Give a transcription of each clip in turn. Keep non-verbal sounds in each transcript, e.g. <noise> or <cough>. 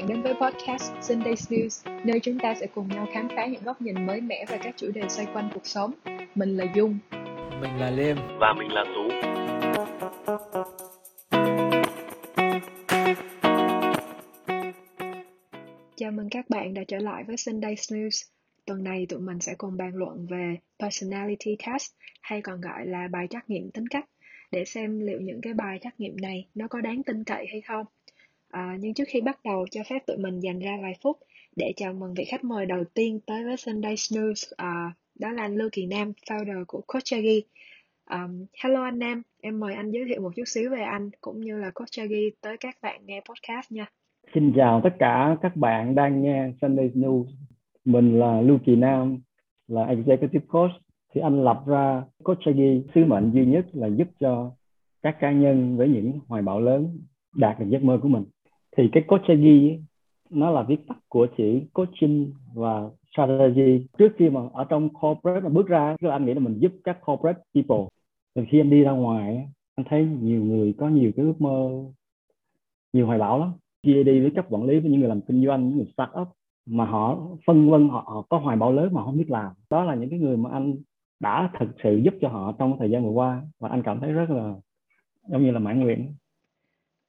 bạn đến với podcast Sunday News, nơi chúng ta sẽ cùng nhau khám phá những góc nhìn mới mẻ về các chủ đề xoay quanh cuộc sống. Mình là Dung. Mình là Liêm. Và mình là Tú. Chào mừng các bạn đã trở lại với Sunday News. Tuần này tụi mình sẽ cùng bàn luận về Personality Test hay còn gọi là bài trắc nghiệm tính cách để xem liệu những cái bài trắc nghiệm này nó có đáng tin cậy hay không. À, nhưng trước khi bắt đầu cho phép tụi mình dành ra vài phút để chào mừng vị khách mời đầu tiên tới với Sunday Snooze, à, đó là anh Lưu Kỳ Nam, founder của Coachagi. Um, hello anh Nam, em mời anh giới thiệu một chút xíu về anh cũng như là Coachagi tới các bạn nghe podcast nha. Xin chào tất cả các bạn đang nghe Sunday News. Mình là Lưu Kỳ Nam, là Executive Coach. Thì anh lập ra Coachagi, sứ mệnh duy nhất là giúp cho các cá nhân với những hoài bão lớn đạt được giấc mơ của mình thì cái coaching nó là viết tắt của chữ coaching và strategy trước khi mà ở trong corporate mà bước ra tức là anh nghĩ là mình giúp các corporate people. Thì khi anh đi ra ngoài anh thấy nhiều người có nhiều cái ước mơ nhiều hoài bão lắm. Khi đi với cấp quản lý với những người làm kinh doanh những người start up mà họ phân vân họ, họ có hoài bão lớn mà không biết làm. Đó là những cái người mà anh đã thực sự giúp cho họ trong thời gian vừa qua và anh cảm thấy rất là giống như là mãn nguyện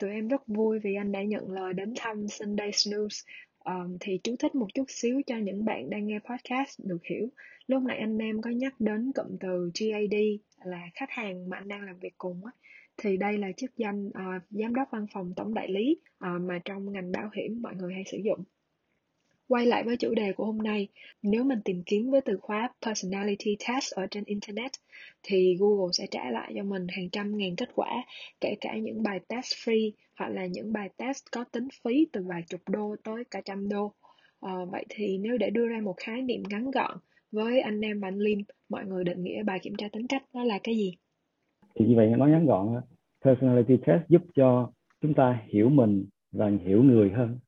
tụi em rất vui vì anh đã nhận lời đến thăm Sunday Snooze. Um, thì chú thích một chút xíu cho những bạn đang nghe podcast được hiểu. Lúc nãy anh em có nhắc đến cụm từ GAD là khách hàng mà anh đang làm việc cùng á. Thì đây là chức danh uh, giám đốc văn phòng tổng đại lý uh, mà trong ngành bảo hiểm mọi người hay sử dụng. Quay lại với chủ đề của hôm nay, nếu mình tìm kiếm với từ khóa Personality Test ở trên Internet, thì Google sẽ trả lại cho mình hàng trăm ngàn kết quả, kể cả những bài test free hoặc là những bài test có tính phí từ vài chục đô tới cả trăm đô. À, vậy thì nếu để đưa ra một khái niệm ngắn gọn với anh em và anh Lim, mọi người định nghĩa bài kiểm tra tính cách nó là cái gì? Thì như vậy nói ngắn gọn, Personality Test giúp cho chúng ta hiểu mình và hiểu người hơn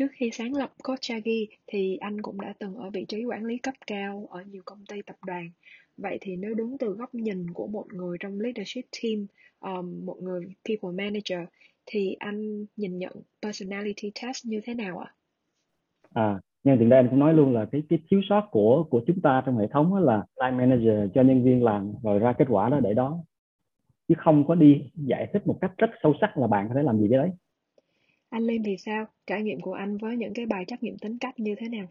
Trước khi sáng lập Kochagi thì anh cũng đã từng ở vị trí quản lý cấp cao ở nhiều công ty tập đoàn. Vậy thì nếu đúng từ góc nhìn của một người trong leadership team, um, một người people manager, thì anh nhìn nhận personality test như thế nào ạ? À, nhân tiện đây anh cũng nói luôn là cái cái thiếu sót của của chúng ta trong hệ thống là line manager cho nhân viên làm rồi ra kết quả đó để đó chứ không có đi giải thích một cách rất sâu sắc là bạn có thể làm gì cái đấy anh Liêm thì sao? Trải nghiệm của anh với những cái bài trắc nghiệm tính cách như thế nào?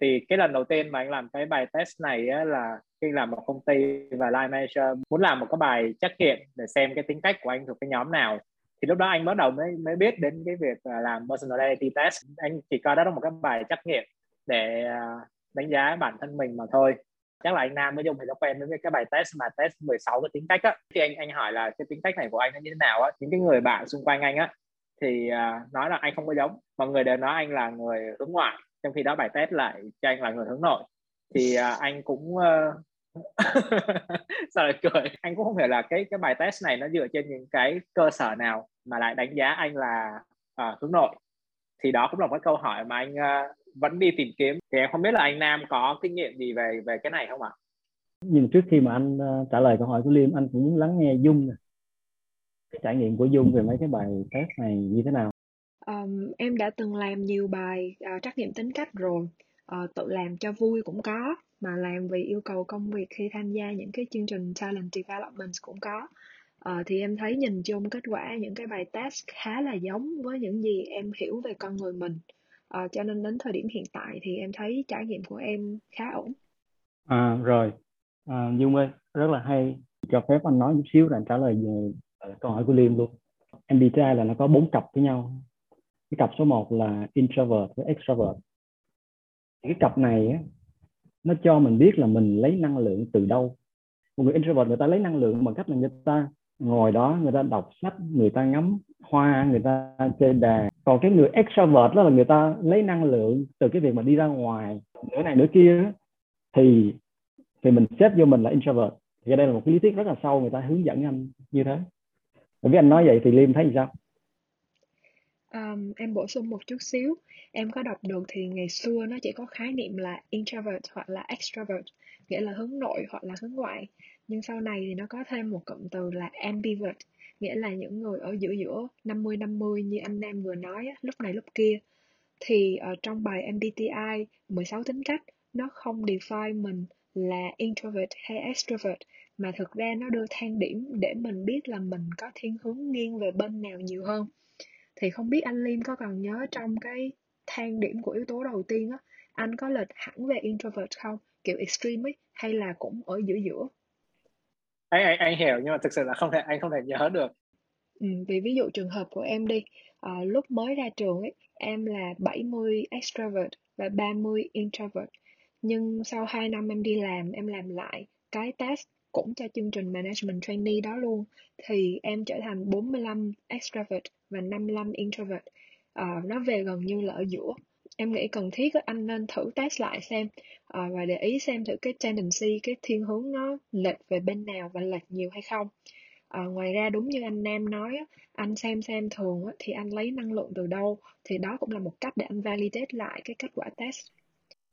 Thì cái lần đầu tiên mà anh làm cái bài test này á, là khi làm một công ty và line manager muốn làm một cái bài trắc nghiệm để xem cái tính cách của anh thuộc cái nhóm nào. Thì lúc đó anh bắt đầu mới mới biết đến cái việc làm personality test. Anh chỉ coi đó là một cái bài trắc nghiệm để à, đánh giá bản thân mình mà thôi. Chắc là anh Nam mới dùng thì nó quen với cái bài test mà test 16 cái tính cách á. Thì anh anh hỏi là cái tính cách này của anh nó như thế nào á? Những cái người bạn xung quanh anh á thì uh, nói là anh không có giống. Mọi người đều nói anh là người hướng ngoại trong khi đó bài test lại cho anh là người hướng nội. Thì uh, anh cũng uh... sao lại cười. Anh cũng không hiểu là cái cái bài test này nó dựa trên những cái cơ sở nào mà lại đánh giá anh là uh, hướng nội. Thì đó cũng là một cái câu hỏi mà anh uh, vẫn đi tìm kiếm. Thì em không biết là anh Nam có kinh nghiệm gì về về cái này không ạ? Nhưng trước khi mà anh uh, trả lời câu hỏi của Liêm anh cũng muốn lắng nghe Dung nè cái trải nghiệm của Dung về mấy cái bài test này như thế nào? Um, em đã từng làm nhiều bài uh, trắc nghiệm tính cách rồi. Uh, tự làm cho vui cũng có mà làm vì yêu cầu công việc khi tham gia những cái chương trình talent development cũng có. Uh, thì em thấy nhìn chung kết quả những cái bài test khá là giống với những gì em hiểu về con người mình. Uh, cho nên đến thời điểm hiện tại thì em thấy trải nghiệm của em khá ổn. À rồi. À, Dung ơi rất là hay. Cho phép anh nói chút xíu rồi trả lời về câu hỏi của Liêm luôn. MBTI là nó có bốn cặp với nhau. Cái cặp số 1 là introvert với extrovert. Cái cặp này á, nó cho mình biết là mình lấy năng lượng từ đâu. Một người introvert người ta lấy năng lượng bằng cách là người ta ngồi đó người ta đọc sách người ta ngắm hoa người ta chơi đàn. Còn cái người extrovert đó là người ta lấy năng lượng từ cái việc mà đi ra ngoài. Nửa này nửa kia thì thì mình xếp vô mình là introvert. Thì đây là một cái lý thuyết rất là sâu người ta hướng dẫn anh như thế với anh nói vậy thì Liêm thấy sao? Um, em bổ sung một chút xíu em có đọc được thì ngày xưa nó chỉ có khái niệm là introvert hoặc là extrovert nghĩa là hướng nội hoặc là hướng ngoại nhưng sau này thì nó có thêm một cụm từ là ambivert nghĩa là những người ở giữa giữa 50-50 như anh Nam vừa nói lúc này lúc kia. Thì ở trong bài MBTI 16 tính cách, nó không define mình là introvert hay extrovert, mà thực ra nó đưa thang điểm để mình biết là mình có thiên hướng nghiêng về bên nào nhiều hơn. Thì không biết anh Liêm có còn nhớ trong cái thang điểm của yếu tố đầu tiên á, anh có lệch hẳn về introvert không? Kiểu extreme ấy, hay là cũng ở giữa giữa? anh anh anh hiểu nhưng mà thực sự là không thể anh không thể nhớ được ừ, vì ví dụ trường hợp của em đi à, lúc mới ra trường ấy em là 70 extrovert và 30 introvert nhưng sau 2 năm em đi làm em làm lại cái test cũng cho chương trình management trainee đó luôn. Thì em trở thành 45 extrovert và 55 introvert. À, nó về gần như là ở giữa. Em nghĩ cần thiết anh nên thử test lại xem. Uh, và để ý xem thử cái tendency cái thiên hướng nó lệch về bên nào và lệch nhiều hay không. Uh, ngoài ra đúng như anh Nam nói anh xem xem thường thì anh lấy năng lượng từ đâu? Thì đó cũng là một cách để anh validate lại cái kết quả test.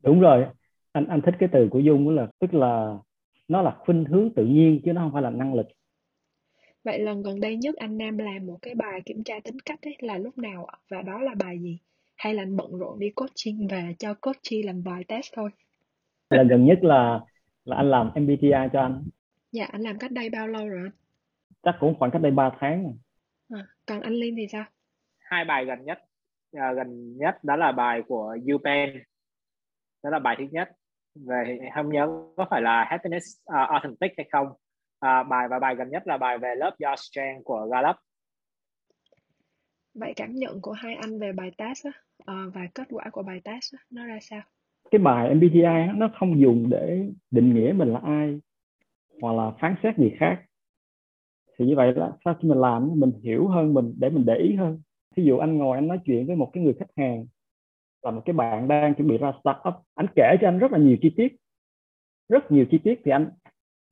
Đúng rồi. Anh anh thích cái từ của Dung là tức là nó là khuynh hướng tự nhiên chứ nó không phải là năng lực. Vậy lần gần đây nhất anh Nam làm một cái bài kiểm tra tính cách ấy là lúc nào và đó là bài gì? Hay là anh bận rộn đi coaching và cho coachee làm bài test thôi? Lần gần nhất là là anh làm MBTI cho anh. Dạ anh làm cách đây bao lâu rồi chắc cũng khoảng cách đây 3 tháng à, còn anh Linh thì sao? Hai bài gần nhất à, gần nhất đó là bài của UPenn đó là bài thứ nhất về không nhớ có phải là happiness uh, authentic hay không? Uh, bài và bài gần nhất là bài về Love Your Strength của Gallup. Vậy cảm nhận của hai anh về bài test á, uh, và kết quả của bài test á, nó ra sao? Cái bài MBTI nó không dùng để định nghĩa mình là ai hoặc là phán xét gì khác. Thì như vậy là sau khi mình làm mình hiểu hơn mình để mình để ý hơn. Ví dụ anh ngồi anh nói chuyện với một cái người khách hàng là một cái bạn đang chuẩn bị ra startup. Anh kể cho anh rất là nhiều chi tiết. Rất nhiều chi tiết thì anh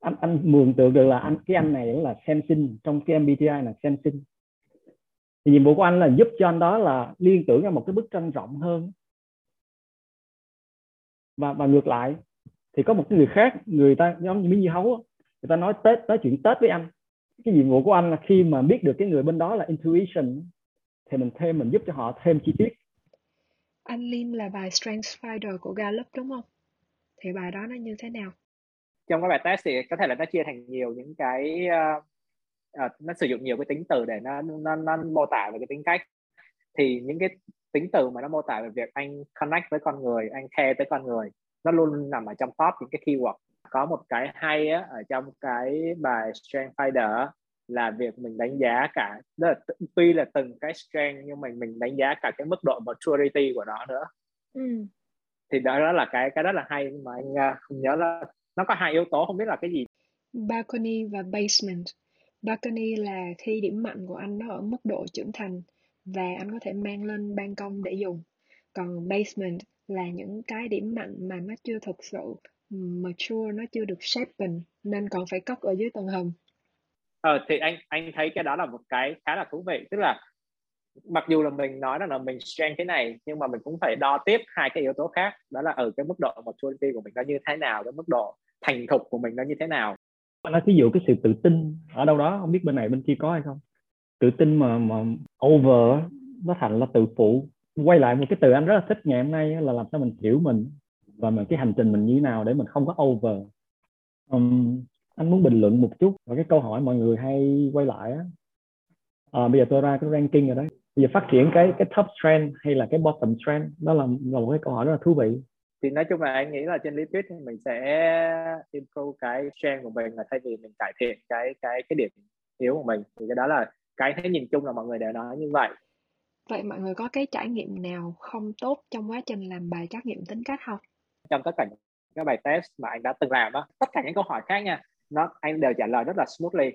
anh anh mường tượng được là anh, cái anh này là sensing trong cái MBTI là sensing thì nhiệm vụ của anh là giúp cho anh đó là liên tưởng ra một cái bức tranh rộng hơn. Và và ngược lại, thì có một cái người khác, người ta giống như miếng dưa hấu người ta nói tết nói chuyện tết với anh. Cái nhiệm vụ của anh là khi mà biết được cái người bên đó là intuition, thì mình thêm, mình giúp cho họ thêm chi tiết anh Lim là bài Strength Finder của Gallup đúng không? Thì bài đó nó như thế nào? Trong cái bài test thì có thể là nó chia thành nhiều những cái uh, uh, nó sử dụng nhiều cái tính từ để nó nó nó mô tả về cái tính cách. Thì những cái tính từ mà nó mô tả về việc anh connect với con người anh care tới con người nó luôn nằm ở trong top những cái keyword. Có một cái hay á, ở trong cái bài strength finder là việc mình đánh giá cả là, tuy là từng cái strength nhưng mình mình đánh giá cả cái mức độ maturity của nó nữa. Ừ. thì đó, đó là cái cái rất là hay mà anh uh, không nhớ là nó có hai yếu tố không biết là cái gì. Balcony và basement. Balcony là khi điểm mạnh của anh nó ở mức độ trưởng thành và anh có thể mang lên ban công để dùng. Còn basement là những cái điểm mạnh mà nó chưa thực sự mature nó chưa được shapen nên còn phải cất ở dưới tầng hầm ờ thì anh anh thấy cái đó là một cái khá là thú vị. Tức là mặc dù là mình nói rằng là mình strength thế này nhưng mà mình cũng phải đo tiếp hai cái yếu tố khác. Đó là ở cái mức độ maturity của mình nó như thế nào cái mức độ thành thục của mình nó như thế nào. Nói ví dụ cái sự tự tin ở đâu đó không biết bên này bên kia có hay không? Tự tin mà mà over nó thành là tự phụ. Quay lại một cái từ anh rất là thích ngày hôm nay là làm sao mình hiểu mình và mình cái hành trình mình như thế nào để mình không có over. Um, anh muốn bình luận một chút vào cái câu hỏi mọi người hay quay lại á. À, bây giờ tôi ra cái ranking rồi đấy. Bây giờ phát triển cái cái top trend hay là cái bottom trend đó là, là một cái câu hỏi rất là thú vị. Thì nói chung là anh nghĩ là trên lý thuyết thì mình sẽ improve cái trend của mình là thay vì mình cải thiện cái cái cái điểm yếu của mình. Thì cái đó là cái thấy nhìn chung là mọi người đều nói như vậy. Vậy mọi người có cái trải nghiệm nào không tốt trong quá trình làm bài trắc nghiệm tính cách không? Trong tất cả những cái bài test mà anh đã từng làm đó tất cả những câu hỏi khác nha nó anh đều trả lời rất là smoothly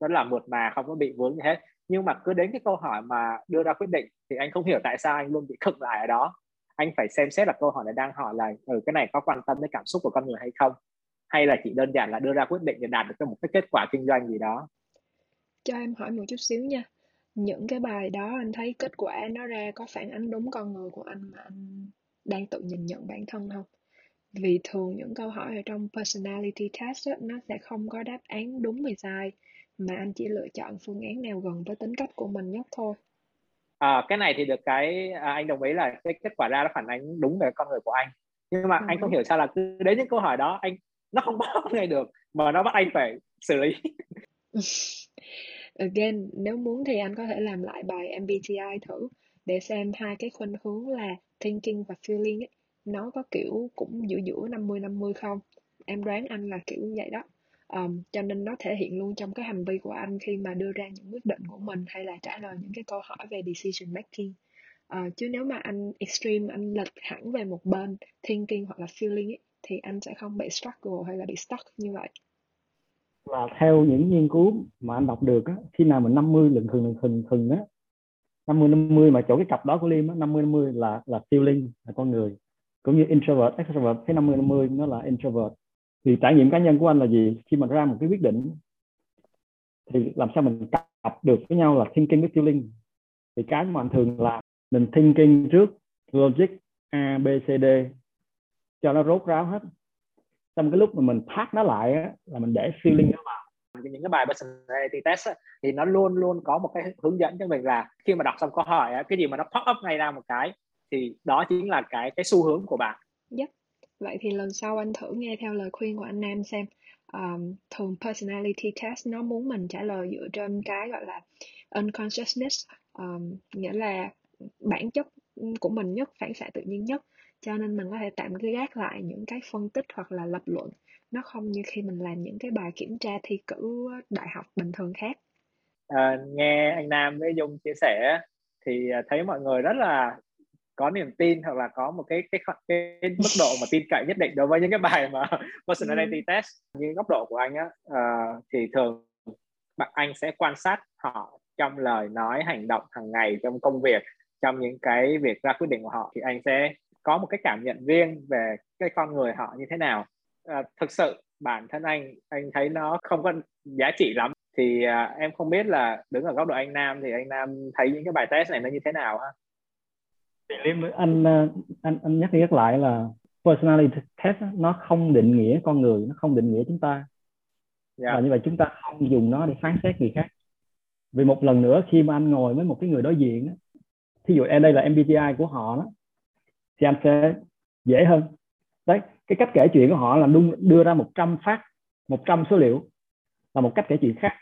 rất là mượt mà không có bị vướng gì hết. Nhưng mà cứ đến cái câu hỏi mà đưa ra quyết định thì anh không hiểu tại sao anh luôn bị khựng lại ở đó. Anh phải xem xét là câu hỏi này đang hỏi là ừ, cái này có quan tâm đến cảm xúc của con người hay không? Hay là chỉ đơn giản là đưa ra quyết định để đạt được một cái kết quả kinh doanh gì đó? Cho em hỏi một chút xíu nha. Những cái bài đó anh thấy kết quả nó ra có phản ánh đúng con người của anh mà anh đang tự nhìn nhận bản thân không? Vì thường những câu hỏi ở trong personality test đó, nó sẽ không có đáp án đúng hay sai mà anh chỉ lựa chọn phương án nào gần với tính cách của mình nhất thôi. À, cái này thì được cái à, anh đồng ý là cái kết quả ra nó phản ánh đúng về con người của anh. Nhưng mà ừ. anh không hiểu sao là cứ đến những câu hỏi đó anh nó không bắt ngay được mà nó bắt anh phải xử lý. <laughs> Again nếu muốn thì anh có thể làm lại bài MBTI thử để xem hai cái khuynh hướng là thinking và feeling ấy, nó có kiểu cũng giữa giữa 50 50 không? Em đoán anh là kiểu vậy đó. Um, cho nên nó thể hiện luôn trong cái hành vi của anh khi mà đưa ra những quyết định của mình hay là trả lời những cái câu hỏi về decision making. Uh, chứ nếu mà anh extreme anh lệch hẳn về một bên thinking hoặc là feeling ấy, thì anh sẽ không bị struggle hay là bị stuck như vậy. Là theo những nghiên cứu mà anh đọc được á, khi nào mình 50 lần thường lần thường thường á 50 50 mà chỗ cái cặp đó của Liêm á 50 50 là là feeling là con người cũng như introvert. Extrovert cái 50 50 nó là introvert. Thì trải nghiệm cá nhân của anh là gì? Khi mà ra một cái quyết định thì làm sao mình cặp được với nhau là thinking với feeling. Thì cái mà anh thường làm mình thinking trước logic a b c d cho nó rốt ráo hết. Trong cái lúc mà mình phát nó lại á, là mình để feeling nó vào. Những cái bài personality test á, thì nó luôn luôn có một cái hướng dẫn cho mình là khi mà đọc xong câu hỏi á, cái gì mà nó pop up ngay ra một cái thì đó chính là cái cái xu hướng của bạn. Yep. Vậy thì lần sau anh thử nghe theo lời khuyên của anh Nam xem. Um, thường personality test nó muốn mình trả lời dựa trên cái gọi là unconsciousness, um, nghĩa là bản chất của mình nhất, phản xạ tự nhiên nhất cho nên mình có thể tạm gác lại những cái phân tích hoặc là lập luận nó không như khi mình làm những cái bài kiểm tra thi cử đại học bình thường khác à, nghe anh Nam với Dung chia sẻ thì à, thấy mọi người rất là có niềm tin hoặc là có một cái cái cái, cái mức độ mà tin cậy nhất định đối với những cái bài mà <laughs> personality ừ. test. Như góc độ của anh á uh, thì thường bạn anh sẽ quan sát họ trong lời nói hành động hàng ngày trong công việc trong những cái việc ra quyết định của họ. Thì anh sẽ có một cái cảm nhận riêng về cái con người họ như thế nào. À, thực sự bản thân anh anh thấy nó không có giá trị lắm. Thì à, em không biết là đứng ở góc độ anh Nam thì anh Nam thấy những cái bài test này nó như thế nào ha anh à, anh anh nhắc đi nhắc lại là personality test nó không định nghĩa con người nó không định nghĩa chúng ta yeah. Dạ. và như vậy chúng ta không dùng nó để phán xét người khác vì một lần nữa khi mà anh ngồi với một cái người đối diện thí dụ em đây là MBTI của họ đó thì anh sẽ dễ hơn đấy cái cách kể chuyện của họ là đưa, đưa ra 100 phát 100 số liệu là một cách kể chuyện khác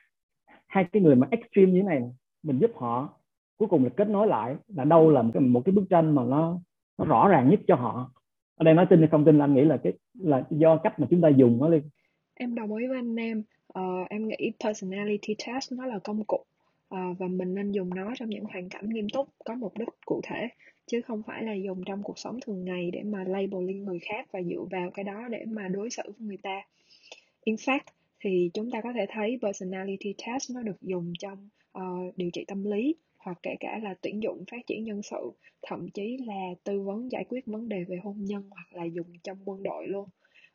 hai cái người mà extreme như thế này mình giúp họ cuối cùng là kết nối lại là đâu là một cái một cái bức tranh mà nó nó rõ ràng nhất cho họ. Ở đây nói tin hay không tin là anh nghĩ là cái là do cách mà chúng ta dùng nó đi. Em đồng ý với anh em. Uh, em nghĩ personality test nó là công cụ uh, và mình nên dùng nó trong những hoàn cảnh nghiêm túc có mục đích cụ thể chứ không phải là dùng trong cuộc sống thường ngày để mà labeling người khác và dựa vào cái đó để mà đối xử với người ta. In fact thì chúng ta có thể thấy personality test nó được dùng trong uh, điều trị tâm lý hoặc kể cả là tuyển dụng phát triển nhân sự thậm chí là tư vấn giải quyết vấn đề về hôn nhân hoặc là dùng trong quân đội luôn.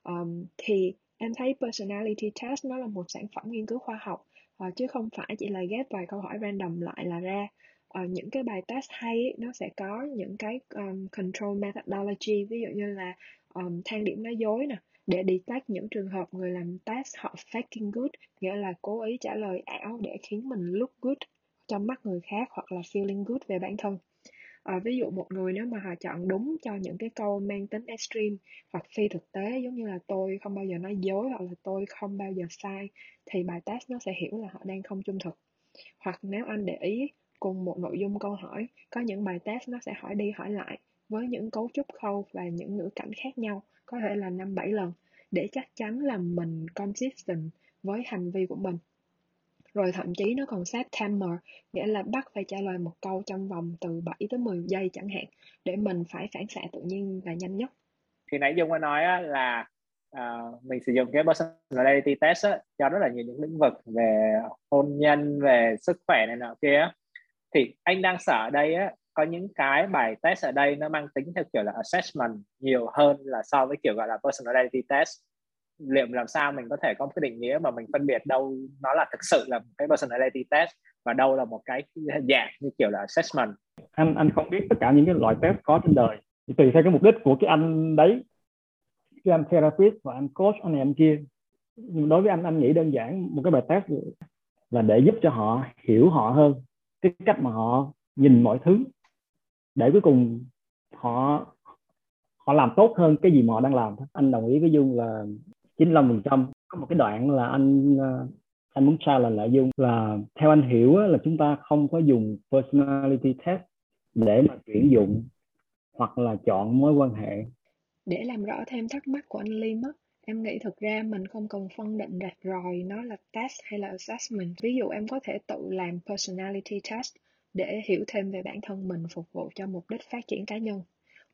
Um, thì em thấy personality test nó là một sản phẩm nghiên cứu khoa học uh, chứ không phải chỉ là ghép vài câu hỏi random lại là ra. Uh, những cái bài test hay ấy, nó sẽ có những cái um, control methodology ví dụ như là um, thang điểm nói dối nè để detect những trường hợp người làm test họ faking good nghĩa là cố ý trả lời ảo để khiến mình look good trong mắt người khác hoặc là feeling good về bản thân. À, ví dụ một người nếu mà họ chọn đúng cho những cái câu mang tính extreme hoặc phi thực tế giống như là tôi không bao giờ nói dối hoặc là tôi không bao giờ sai thì bài test nó sẽ hiểu là họ đang không trung thực. Hoặc nếu anh để ý cùng một nội dung câu hỏi có những bài test nó sẽ hỏi đi hỏi lại với những cấu trúc khâu và những ngữ cảnh khác nhau có thể là năm bảy lần để chắc chắn là mình consistent với hành vi của mình rồi thậm chí nó còn set timer nghĩa là bắt phải trả lời một câu trong vòng từ 7 tới 10 giây chẳng hạn để mình phải phản xạ tự nhiên là nhanh nhất. Thì nãy Dung có nói là uh, mình sử dụng cái personality test á, cho rất là nhiều những lĩnh vực về hôn nhân về sức khỏe này nọ kia thì anh đang sợ ở đây á có những cái bài test ở đây nó mang tính theo kiểu là assessment nhiều hơn là so với kiểu gọi là personality test liệu làm sao mình có thể có một cái định nghĩa mà mình phân biệt đâu nó là thực sự là một cái personality test và đâu là một cái dạng như kiểu là assessment. Anh anh không biết tất cả những cái loại test có trên đời. Thì tùy theo cái mục đích của cái anh đấy, cái anh therapist và anh coach, anh này, anh kia. Nhưng đối với anh anh nghĩ đơn giản một cái bài test là để giúp cho họ hiểu họ hơn, cái cách mà họ nhìn mọi thứ, để cuối cùng họ họ làm tốt hơn cái gì mà họ đang làm anh đồng ý với dung là 95 phần trăm. Có một cái đoạn là anh ờ, anh muốn challenge lại dung là theo anh hiểu là chúng ta không có dùng personality test để mà tuyển dụng hoặc là chọn mối quan hệ. Để làm rõ thêm thắc mắc của anh Lim á, em nghĩ thực ra mình không cần phân định rạch ròi nó là test hay là assessment. Ví dụ em có thể tự làm personality test để hiểu thêm về bản thân mình phục vụ cho mục đích phát triển cá nhân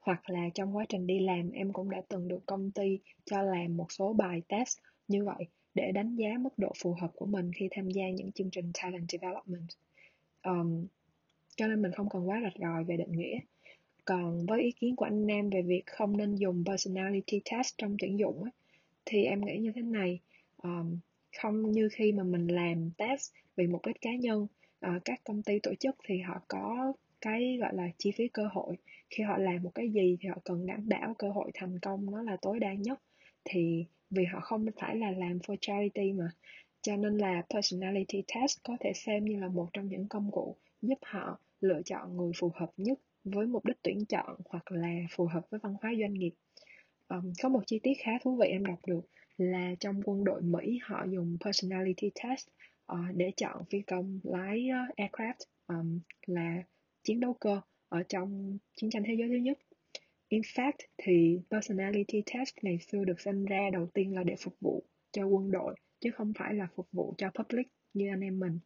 hoặc là trong quá trình đi làm em cũng đã từng được công ty cho làm một số bài test như vậy để đánh giá mức độ phù hợp của mình khi tham gia những chương trình talent development. Um, cho nên mình không cần quá rạch ròi về định nghĩa. Còn với ý kiến của anh Nam về việc không nên dùng personality test trong tuyển dụng ấy, thì em nghĩ như thế này. Um, không như khi mà mình làm test vì mục đích cá nhân uh, các công ty tổ chức thì họ có cái gọi là chi phí cơ hội. Khi họ làm một cái gì thì họ cần đảm bảo cơ hội thành công nó là tối đa nhất. Thì vì họ không phải là làm for charity mà cho nên là personality test có thể xem như là một trong những công cụ giúp họ lựa chọn người phù hợp nhất với mục đích tuyển chọn hoặc là phù hợp với văn hóa doanh nghiệp. Um, có một chi tiết khá thú vị em đọc được là trong quân đội Mỹ họ dùng personality test uh, để chọn phi công lái uh, aircraft um, là chiến đấu cơ ở trong chiến tranh thế giới thứ nhất. In fact thì personality test ngày xưa được sinh ra đầu tiên là để phục vụ cho quân đội chứ không phải là phục vụ cho public như anh em mình.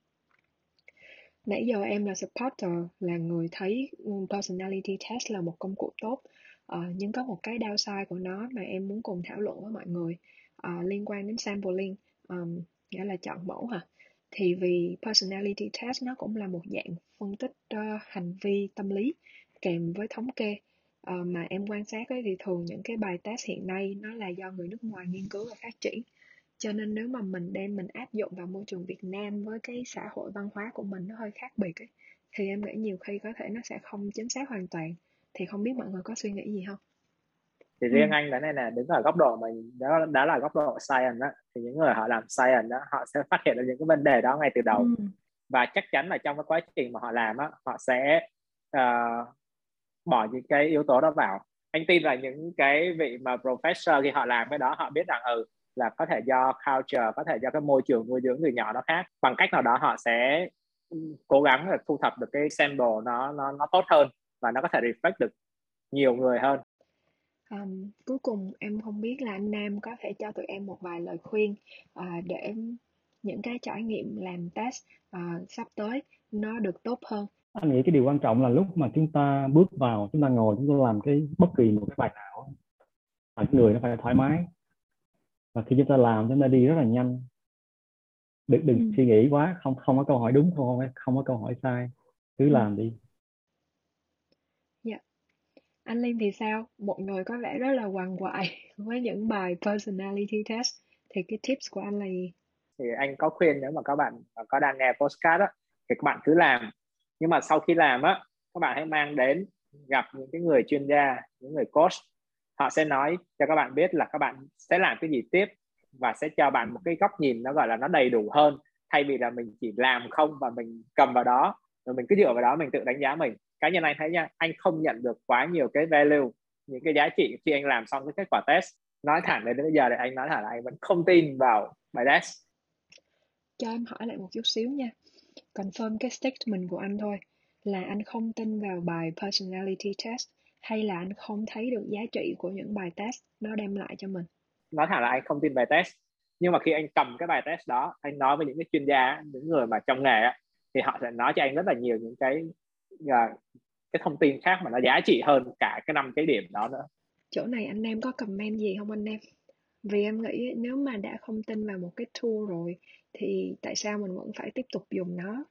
Nãy giờ em là supporter, là người thấy personality test là một công cụ tốt, uh, nhưng có một cái downside của nó mà em muốn cùng thảo luận với mọi người uh, liên quan đến sampling, um, nghĩa là chọn mẫu hả? Thì vì personality test nó cũng là một dạng phân tích uh, hành vi tâm lý kèm với thống kê. Uh, mà em quan sát ấy, thì thường những cái bài test hiện nay nó là do người nước ngoài nghiên cứu và phát triển. Cho nên nếu mà mình đem mình áp dụng vào môi trường Việt Nam với cái xã hội văn hóa của mình nó hơi khác biệt ấy, thì em nghĩ nhiều khi có thể nó sẽ không chính xác hoàn toàn. Thì không biết mọi người có suy nghĩ gì không? Thì riêng ừ. anh cái này là đứng ở góc độ mình đó đó là góc độ science đó thì những người họ làm science đó họ sẽ phát hiện được những cái vấn đề đó ngay từ đầu ừ. và chắc chắn là trong cái quá trình mà họ làm á họ sẽ uh, bỏ những cái yếu tố đó vào anh tin là những cái vị mà professor khi họ làm cái đó họ biết rằng ừ là có thể do culture có thể do cái môi trường nuôi dưỡng người nhỏ nó khác bằng cách nào đó họ sẽ cố gắng là thu thập được cái sample nó nó nó tốt hơn và nó có thể reflect được nhiều người hơn Um, cuối cùng em không biết là anh Nam có thể cho tụi em một vài lời khuyên uh, để những cái trải nghiệm làm test uh, sắp tới nó được tốt hơn. Anh nghĩ cái điều quan trọng là lúc mà chúng ta bước vào, chúng ta ngồi, chúng ta làm cái bất kỳ một cái bài nào, là người nó phải thoải mái. Và khi chúng ta làm, chúng ta đi rất là nhanh. Đừng, đừng ừ. suy nghĩ quá, không không có câu hỏi đúng, không, không có câu hỏi sai. Cứ ừ. làm đi. Anh Linh thì sao? Một người có vẻ rất là quằn quại <laughs> với những bài personality test. Thì cái tips của anh là gì? Thì anh có khuyên nếu mà các bạn à, có đang nghe postcard á, thì các bạn cứ làm. Nhưng mà sau khi làm á, các bạn hãy mang đến gặp những cái người chuyên gia, những người coach. Họ sẽ nói cho các bạn biết là các bạn sẽ làm cái gì tiếp và sẽ cho bạn một cái góc nhìn nó gọi là nó đầy đủ hơn thay vì là mình chỉ làm không và mình cầm vào đó rồi mình cứ dựa vào đó mình tự đánh giá mình cá nhân anh thấy nha anh không nhận được quá nhiều cái value những cái giá trị khi anh làm xong cái kết quả test. Nói thẳng đến bây giờ thì anh nói thẳng là anh vẫn không tin vào bài test. Cho em hỏi lại một chút xíu nha. Confirm cái statement của anh thôi là anh không tin vào bài personality test hay là anh không thấy được giá trị của những bài test nó đem lại cho mình? Nói thẳng là anh không tin bài test. Nhưng mà khi anh cầm cái bài test đó anh nói với những cái chuyên gia những người mà trong nghề thì họ sẽ nói cho anh rất là nhiều những cái uh, cái thông tin khác mà nó giá trị hơn cả cái năm cái điểm đó nữa. Chỗ này anh em có comment gì không anh em vì em nghĩ nếu mà đã không tin vào một cái tool rồi thì tại sao mình vẫn phải tiếp tục dùng nó?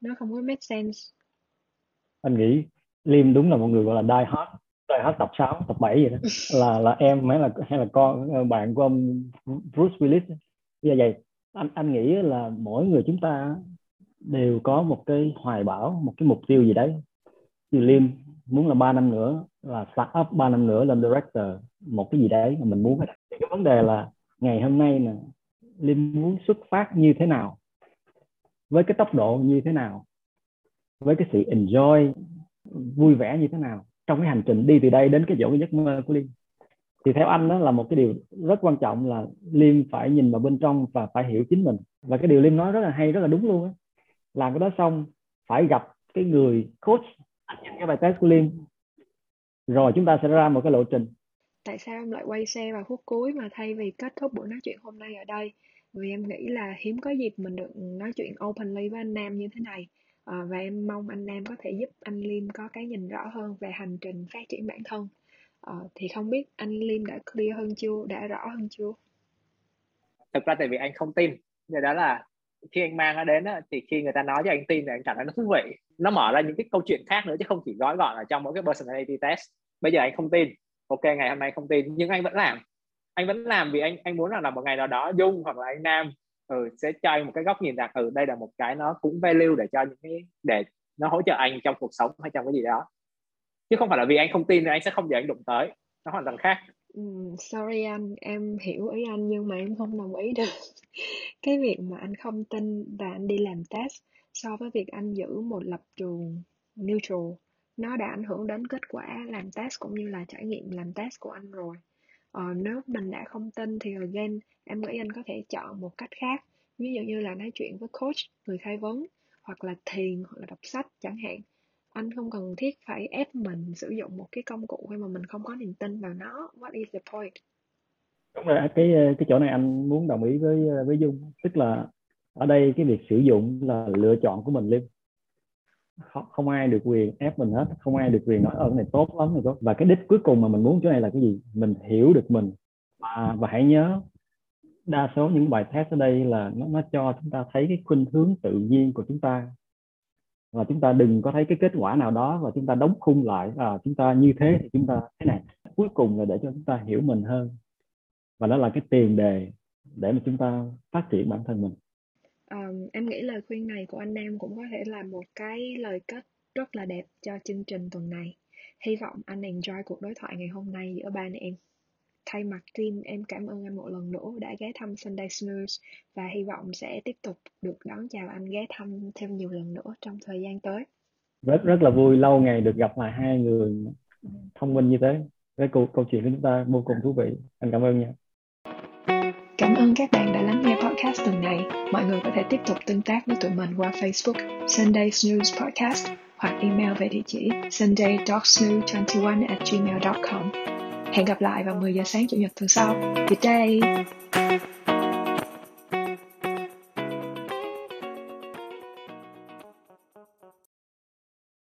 Nó không có make sense. Anh nghĩ Liêm đúng là một người gọi là die hard die hard tập 6, tập 7 vậy đó. <laughs> Là là em hay là hay là con bạn của ông Bruce Willis. Bây giờ vậy anh anh nghĩ là mỗi người chúng ta đều có một cái hoài bão, một cái mục tiêu gì đấy. Như Liêm muốn là ba năm nữa, là start up ba năm nữa làm director một cái gì đấy. Mà mình muốn thì <laughs> cái vấn đề là ngày hôm nay nè Liêm muốn xuất phát như thế nào? Với cái tốc độ như thế nào? Với cái sự enjoy, vui vẻ như thế nào? Trong cái hành trình đi từ đây đến cái chỗ cái giấc mơ của Lim. thì theo anh đó là một cái điều rất quan trọng là Liêm phải nhìn vào bên trong và phải hiểu chính mình. Và cái điều Liêm nói rất là hay, rất là đúng luôn á làm cái đó xong phải gặp cái người coach anh nhìn cái bài test của Liêm rồi chúng ta sẽ ra một cái lộ trình. Tại sao em lại quay xe vào phút cuối mà thay vì kết thúc buổi nói chuyện hôm nay ở đây? Vì em nghĩ là hiếm có dịp mình được nói chuyện openly với anh Nam như thế này. À, và em mong anh Nam có thể giúp anh Liêm có cái nhìn rõ hơn về hành trình phát triển bản thân. À, thì không biết anh Liêm đã clear hơn chưa? Đã rõ hơn chưa? Thực ra tại vì anh không tin. Do đó là khi anh mang nó đến đó, thì khi người ta nói cho anh tin thì anh cảm thấy nó thú vị. Nó mở ra những cái câu chuyện khác nữa chứ không chỉ gói gọn ở trong mỗi cái personality test. Bây giờ anh không tin. Ok ngày hôm nay không tin nhưng anh vẫn làm. Anh vẫn làm vì anh anh muốn là, là một ngày nào đó dung hoặc là anh nam ừ, sẽ cho anh một cái góc nhìn rằng ừ đây là một cái nó cũng value để cho những cái để nó hỗ trợ anh trong cuộc sống hay trong cái gì đó. Chứ không phải là vì anh không tin thì anh sẽ không để anh đụng tới. Nó hoàn toàn khác. Sorry anh, em hiểu ý anh nhưng mà em không đồng ý được. <laughs> Cái việc mà anh không tin và anh đi làm test so với việc anh giữ một lập trường neutral, nó đã ảnh hưởng đến kết quả làm test cũng như là trải nghiệm làm test của anh rồi. Ờ, nếu mình đã không tin thì again, em nghĩ anh có thể chọn một cách khác. Ví dụ như là nói chuyện với coach, người khai vấn, hoặc là thiền, hoặc là đọc sách chẳng hạn anh không cần thiết phải ép mình sử dụng một cái công cụ khi mà mình không có niềm tin vào nó. What is the point? Đúng rồi cái ờ, cái chỗ này anh muốn đồng ý với ờ, với dung. Tức là ở đây cái việc sử dụng là lựa chọn của mình luôn không, không ai được quyền ép mình hết không ai được quyền nói ở cái này tốt lắm này tốt. Và cái đích cuối cùng mà mình muốn chỗ này là cái gì? Mình hiểu được mình. Và và hãy nhớ đa số những bài test ở đây là nó nó cho chúng ta thấy cái khuynh hướng tự nhiên của chúng ta và chúng ta đừng có thấy cái kết quả nào đó và chúng ta đóng khung lại. À, chúng ta như thế thì chúng ta thế này. Cuối cùng là để cho chúng ta hiểu mình hơn. Và đó là cái tiền đề để mà chúng ta phát triển bản thân mình. Um, em nghĩ lời khuyên này của anh em cũng có thể là một cái lời kết rất là đẹp cho chương trình tuần này. Hy vọng anh enjoy cuộc đối thoại ngày hôm nay giữa ba anh em thay mặt team em cảm ơn anh một lần nữa đã ghé thăm Sunday Snooze và hy vọng sẽ tiếp tục được đón chào anh ghé thăm thêm nhiều lần nữa trong thời gian tới. Rất rất là vui lâu ngày được gặp lại hai người thông minh như thế. Cái câu câu chuyện của chúng ta vô cùng thú vị. Anh cảm ơn nha. Cảm ơn các bạn đã lắng nghe podcast tuần này. Mọi người có thể tiếp tục tương tác với tụi mình qua Facebook Sunday Snooze Podcast hoặc email về địa chỉ sunday.snooze21 at gmail.com. Hẹn gặp lại vào 10 giờ sáng chủ nhật tuần sau. Good day!